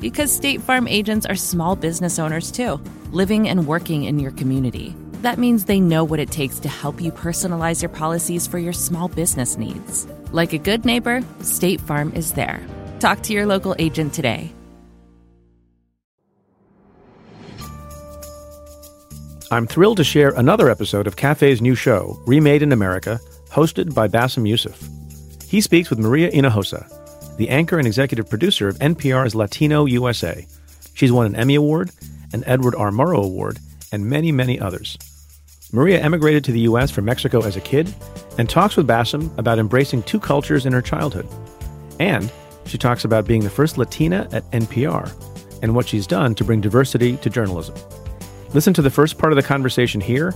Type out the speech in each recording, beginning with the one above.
Because State Farm agents are small business owners too, living and working in your community. That means they know what it takes to help you personalize your policies for your small business needs. Like a good neighbor, State Farm is there. Talk to your local agent today. I'm thrilled to share another episode of Cafe's new show, Remade in America, hosted by Bassem Youssef. He speaks with Maria Hinojosa, the anchor and executive producer of NPR's Latino USA. She's won an Emmy Award, an Edward R. Murrow Award, and many, many others. Maria emigrated to the U.S. from Mexico as a kid and talks with Bassem about embracing two cultures in her childhood. And she talks about being the first Latina at NPR and what she's done to bring diversity to journalism. Listen to the first part of the conversation here,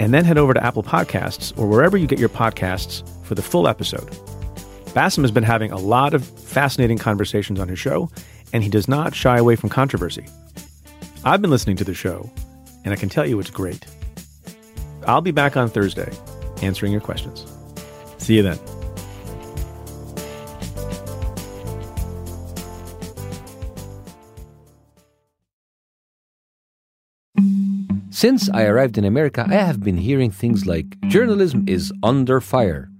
and then head over to Apple Podcasts or wherever you get your podcasts for the full episode. Bassem has been having a lot of fascinating conversations on his show, and he does not shy away from controversy. I've been listening to the show, and I can tell you it's great. I'll be back on Thursday answering your questions. See you then. Since I arrived in America, I have been hearing things like journalism is under fire.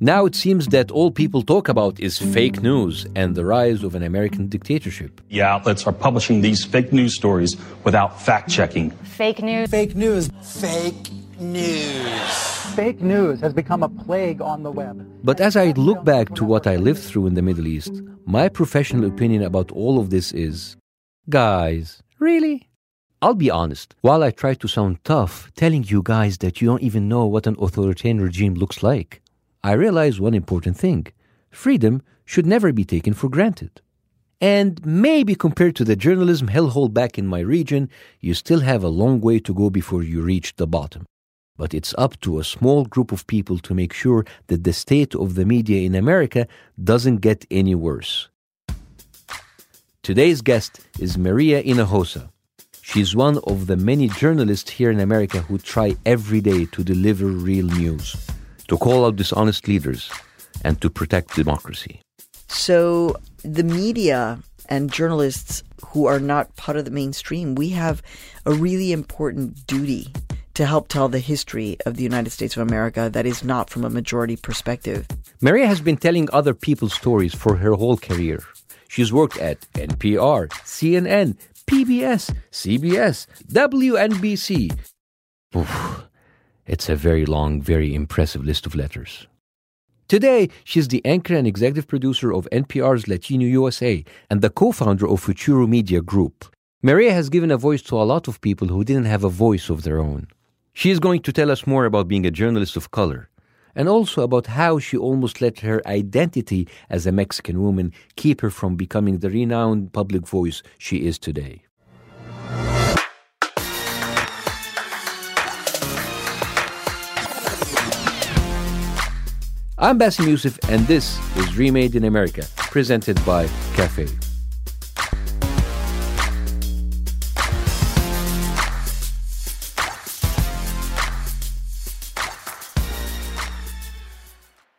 Now it seems that all people talk about is fake news and the rise of an American dictatorship. The outlets are publishing these fake news stories without fact checking. Fake news. Fake news. Fake news. Fake news has become a plague on the web. But as I look back to what I lived through in the Middle East, my professional opinion about all of this is guys, really? I'll be honest, while I try to sound tough, telling you guys that you don't even know what an authoritarian regime looks like, I realize one important thing freedom should never be taken for granted. And maybe compared to the journalism hellhole back in my region, you still have a long way to go before you reach the bottom. But it's up to a small group of people to make sure that the state of the media in America doesn't get any worse. Today's guest is Maria Hinojosa. She's one of the many journalists here in America who try every day to deliver real news, to call out dishonest leaders, and to protect democracy. So, the media and journalists who are not part of the mainstream, we have a really important duty to help tell the history of the United States of America that is not from a majority perspective. Maria has been telling other people's stories for her whole career. She's worked at NPR, CNN, PBS, CBS, WNBC. Oof, it's a very long, very impressive list of letters. Today, she's the anchor and executive producer of NPR's Latino USA and the co founder of Futuro Media Group. Maria has given a voice to a lot of people who didn't have a voice of their own. She is going to tell us more about being a journalist of color and also about how she almost let her identity as a Mexican woman keep her from becoming the renowned public voice she is today. I'm Bassem Youssef, and this is Remade in America, presented by Cafe.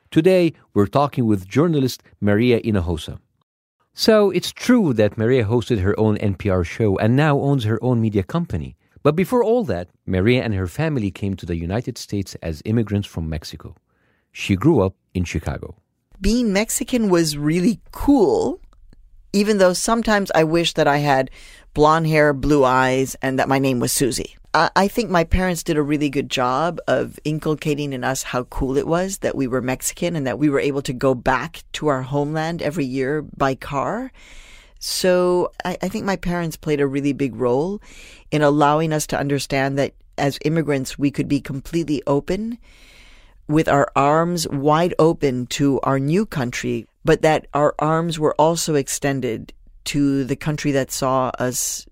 Today, we're talking with journalist Maria Hinojosa. So, it's true that Maria hosted her own NPR show and now owns her own media company. But before all that, Maria and her family came to the United States as immigrants from Mexico. She grew up in Chicago. Being Mexican was really cool, even though sometimes I wish that I had blonde hair, blue eyes, and that my name was Susie. I I think my parents did a really good job of inculcating in us how cool it was that we were Mexican and that we were able to go back to our homeland every year by car. So I, I think my parents played a really big role in allowing us to understand that as immigrants, we could be completely open with our arms wide open to our new country, but that our arms were also extended to the country that saw us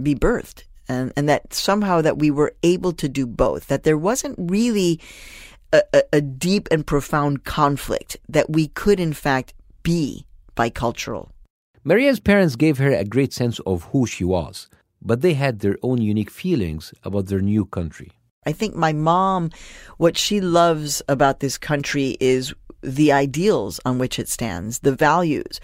be birthed. And, and that somehow that we were able to do both, that there wasn't really a, a, a deep and profound conflict, that we could in fact be bicultural. Maria's parents gave her a great sense of who she was, but they had their own unique feelings about their new country. I think my mom, what she loves about this country is the ideals on which it stands, the values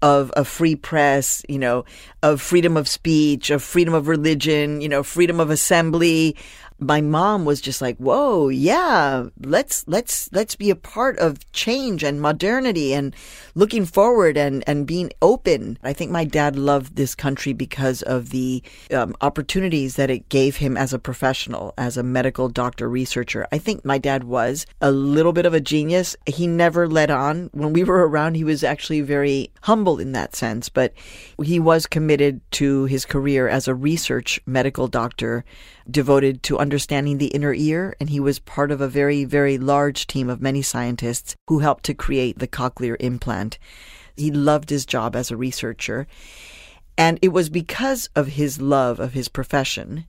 of a free press, you know, of freedom of speech, of freedom of religion, you know, freedom of assembly. My mom was just like, "Whoa, yeah, let's let's let's be a part of change and modernity and looking forward and and being open." I think my dad loved this country because of the um, opportunities that it gave him as a professional, as a medical doctor researcher. I think my dad was a little bit of a genius. He never let on. When we were around, he was actually very humble in that sense, but he was committed to his career as a research medical doctor devoted to understanding the inner ear, and he was part of a very, very large team of many scientists who helped to create the cochlear implant. He loved his job as a researcher, and it was because of his love of his profession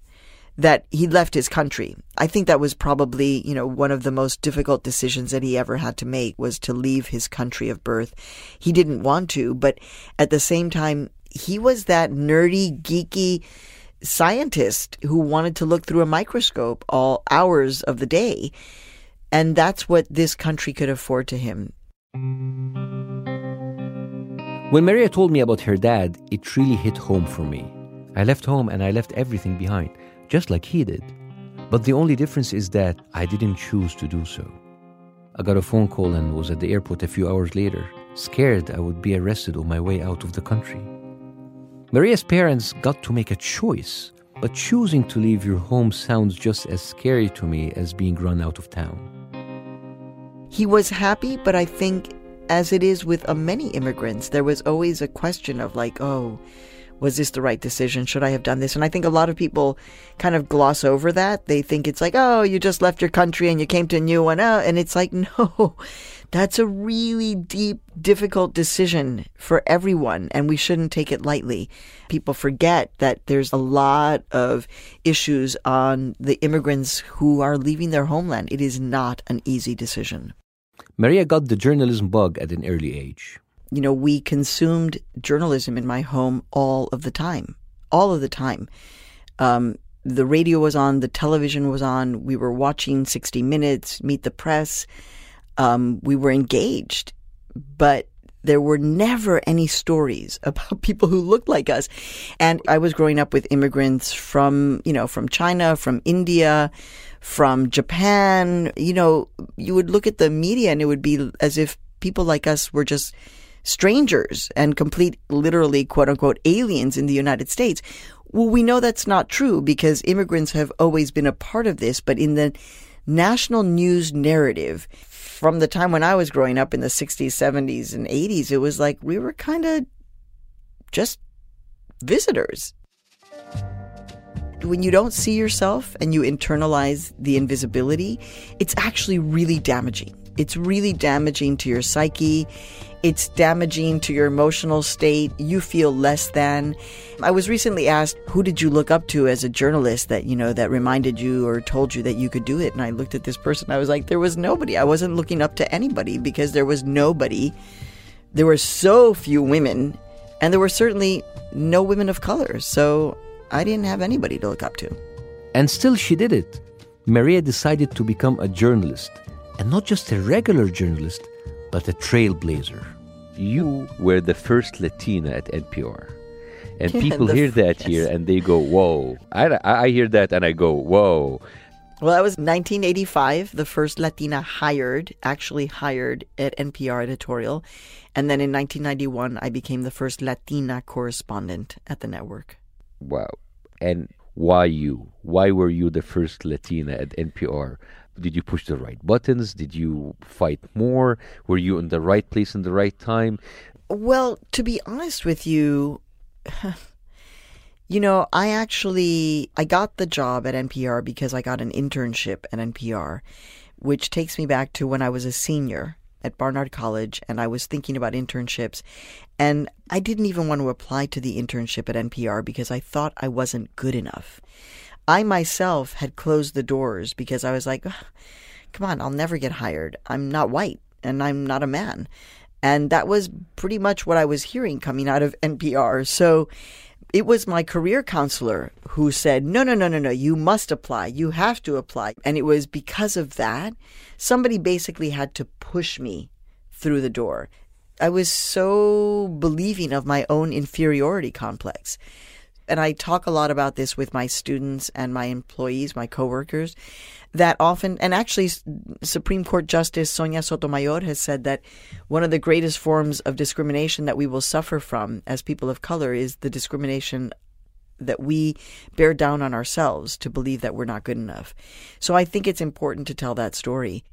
that he left his country. I think that was probably, you know, one of the most difficult decisions that he ever had to make was to leave his country of birth. He didn't want to, but at the same time, he was that nerdy, geeky scientist who wanted to look through a microscope all hours of the day. And that's what this country could afford to him. When Maria told me about her dad, it really hit home for me. I left home and I left everything behind, just like he did. But the only difference is that I didn't choose to do so. I got a phone call and was at the airport a few hours later, scared I would be arrested on my way out of the country. Maria's parents got to make a choice, but choosing to leave your home sounds just as scary to me as being run out of town. He was happy, but I think, as it is with uh, many immigrants, there was always a question of, like, oh, was this the right decision? Should I have done this? And I think a lot of people kind of gloss over that. They think it's like, oh, you just left your country and you came to a new one. Oh, and it's like, no, that's a really deep, difficult decision for everyone, and we shouldn't take it lightly. People forget that there's a lot of issues on the immigrants who are leaving their homeland. It is not an easy decision. Maria got the journalism bug at an early age. You know, we consumed journalism in my home all of the time, all of the time. Um, the radio was on, the television was on, we were watching 60 Minutes, Meet the Press um, we were engaged, but there were never any stories about people who looked like us. And I was growing up with immigrants from, you know, from China, from India, from Japan. You know, you would look at the media and it would be as if people like us were just strangers and complete, literally, quote unquote, aliens in the United States. Well, we know that's not true because immigrants have always been a part of this, but in the national news narrative, from the time when I was growing up in the 60s, 70s, and 80s, it was like we were kind of just visitors. When you don't see yourself and you internalize the invisibility, it's actually really damaging. It's really damaging to your psyche. It's damaging to your emotional state. You feel less than. I was recently asked, who did you look up to as a journalist that, you know, that reminded you or told you that you could do it? And I looked at this person. I was like, there was nobody. I wasn't looking up to anybody because there was nobody. There were so few women, and there were certainly no women of color. So I didn't have anybody to look up to. And still, she did it. Maria decided to become a journalist, and not just a regular journalist, but a trailblazer. You were the first Latina at NPR. And people hear f- that yes. here and they go, whoa. I, I hear that and I go, whoa. Well, that was 1985, the first Latina hired, actually hired at NPR editorial. And then in 1991, I became the first Latina correspondent at the network. Wow. And Why you? Why were you the first Latina at NPR? Did you push the right buttons? Did you fight more? Were you in the right place in the right time? Well, to be honest with you, you know, I actually I got the job at NPR because I got an internship at NPR, which takes me back to when I was a senior at Barnard College and I was thinking about internships and I didn't even want to apply to the internship at NPR because I thought I wasn't good enough. I myself had closed the doors because I was like, come on, I'll never get hired. I'm not white and I'm not a man. And that was pretty much what I was hearing coming out of NPR. So it was my career counselor who said, no, no, no, no, no, you must apply. You have to apply. And it was because of that, somebody basically had to push me through the door. I was so believing of my own inferiority complex and I talk a lot about this with my students and my employees, my coworkers, that often, and actually, Supreme Court Justice Sonia Sotomayor has said that one of the greatest forms of discrimination that we will suffer from as people of color is the discrimination that we bear down on ourselves to believe that we're not good enough. So I think it's important to tell that story.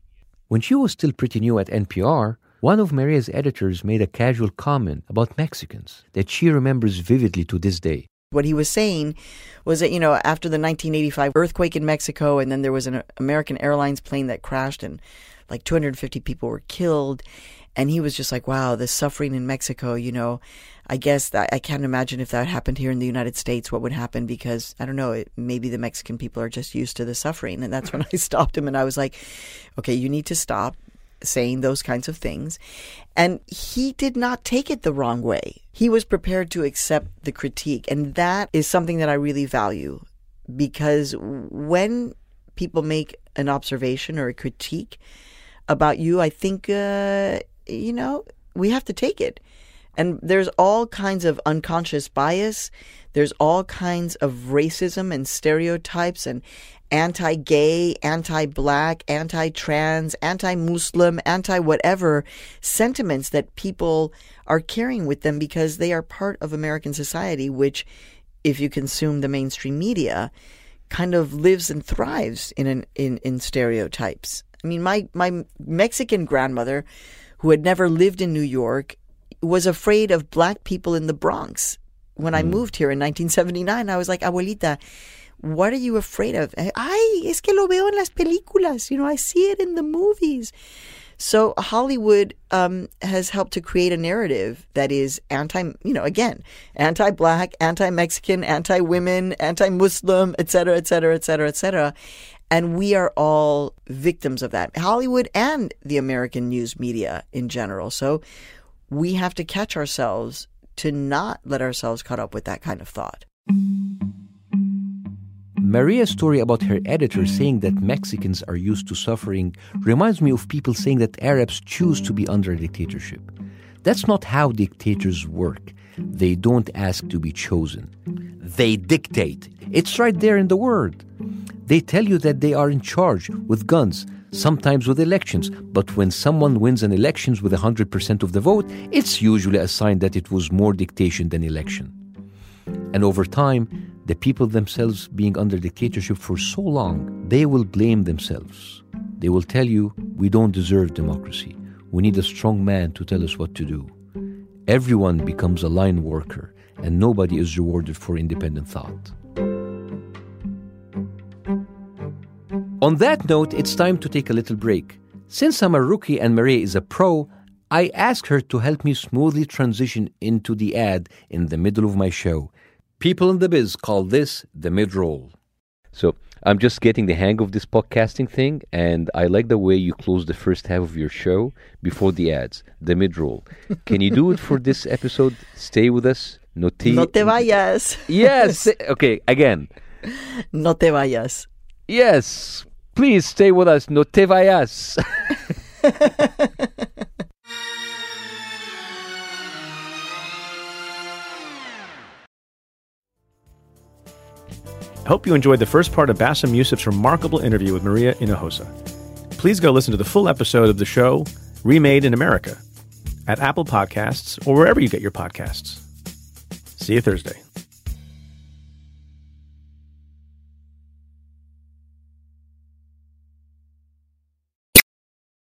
When she was still pretty new at NPR, one of Maria's editors made a casual comment about Mexicans that she remembers vividly to this day. What he was saying was that, you know, after the 1985 earthquake in Mexico, and then there was an American Airlines plane that crashed and like 250 people were killed. And he was just like, wow, the suffering in Mexico, you know, I guess that, I can't imagine if that happened here in the United States, what would happen because I don't know, it, maybe the Mexican people are just used to the suffering. And that's when I stopped him and I was like, okay, you need to stop saying those kinds of things. And he did not take it the wrong way. He was prepared to accept the critique. And that is something that I really value because when people make an observation or a critique about you, I think, uh, you know, we have to take it. And there's all kinds of unconscious bias. There's all kinds of racism and stereotypes and anti gay, anti black, anti trans, anti Muslim, anti whatever sentiments that people are carrying with them because they are part of American society, which, if you consume the mainstream media, kind of lives and thrives in, an, in, in stereotypes. I mean, my, my Mexican grandmother, who had never lived in New York, was afraid of black people in the Bronx. When mm. I moved here in 1979, I was like, Abuelita, what are you afraid of? Ay, es que lo veo en las películas. You know, I see it in the movies. So Hollywood um, has helped to create a narrative that is anti, you know, again, anti-black, anti-Mexican, anti-women, anti-Muslim, et cetera, et cetera, et cetera, et cetera. And we are all victims of that. Hollywood and the American news media in general. So we have to catch ourselves to not let ourselves caught up with that kind of thought. Maria's story about her editor saying that Mexicans are used to suffering reminds me of people saying that Arabs choose to be under a dictatorship. That's not how dictators work. They don't ask to be chosen. They dictate. It's right there in the word. They tell you that they are in charge with guns, sometimes with elections, but when someone wins an election with 100% of the vote, it's usually a sign that it was more dictation than election. And over time, the people themselves being under dictatorship for so long, they will blame themselves. They will tell you, we don't deserve democracy. We need a strong man to tell us what to do. Everyone becomes a line worker, and nobody is rewarded for independent thought. On that note, it's time to take a little break. Since I'm a rookie and Maria is a pro, I asked her to help me smoothly transition into the ad in the middle of my show. People in the biz call this the mid roll. So I'm just getting the hang of this podcasting thing, and I like the way you close the first half of your show before the ads, the mid roll. Can you do it for this episode? Stay with us. No te, no te vayas. Yes. Okay, again. No te vayas. Yes. Please stay with us. No te vayas. I hope you enjoyed the first part of Bassem Youssef's remarkable interview with Maria Hinojosa. Please go listen to the full episode of the show, Remade in America, at Apple Podcasts or wherever you get your podcasts. See you Thursday.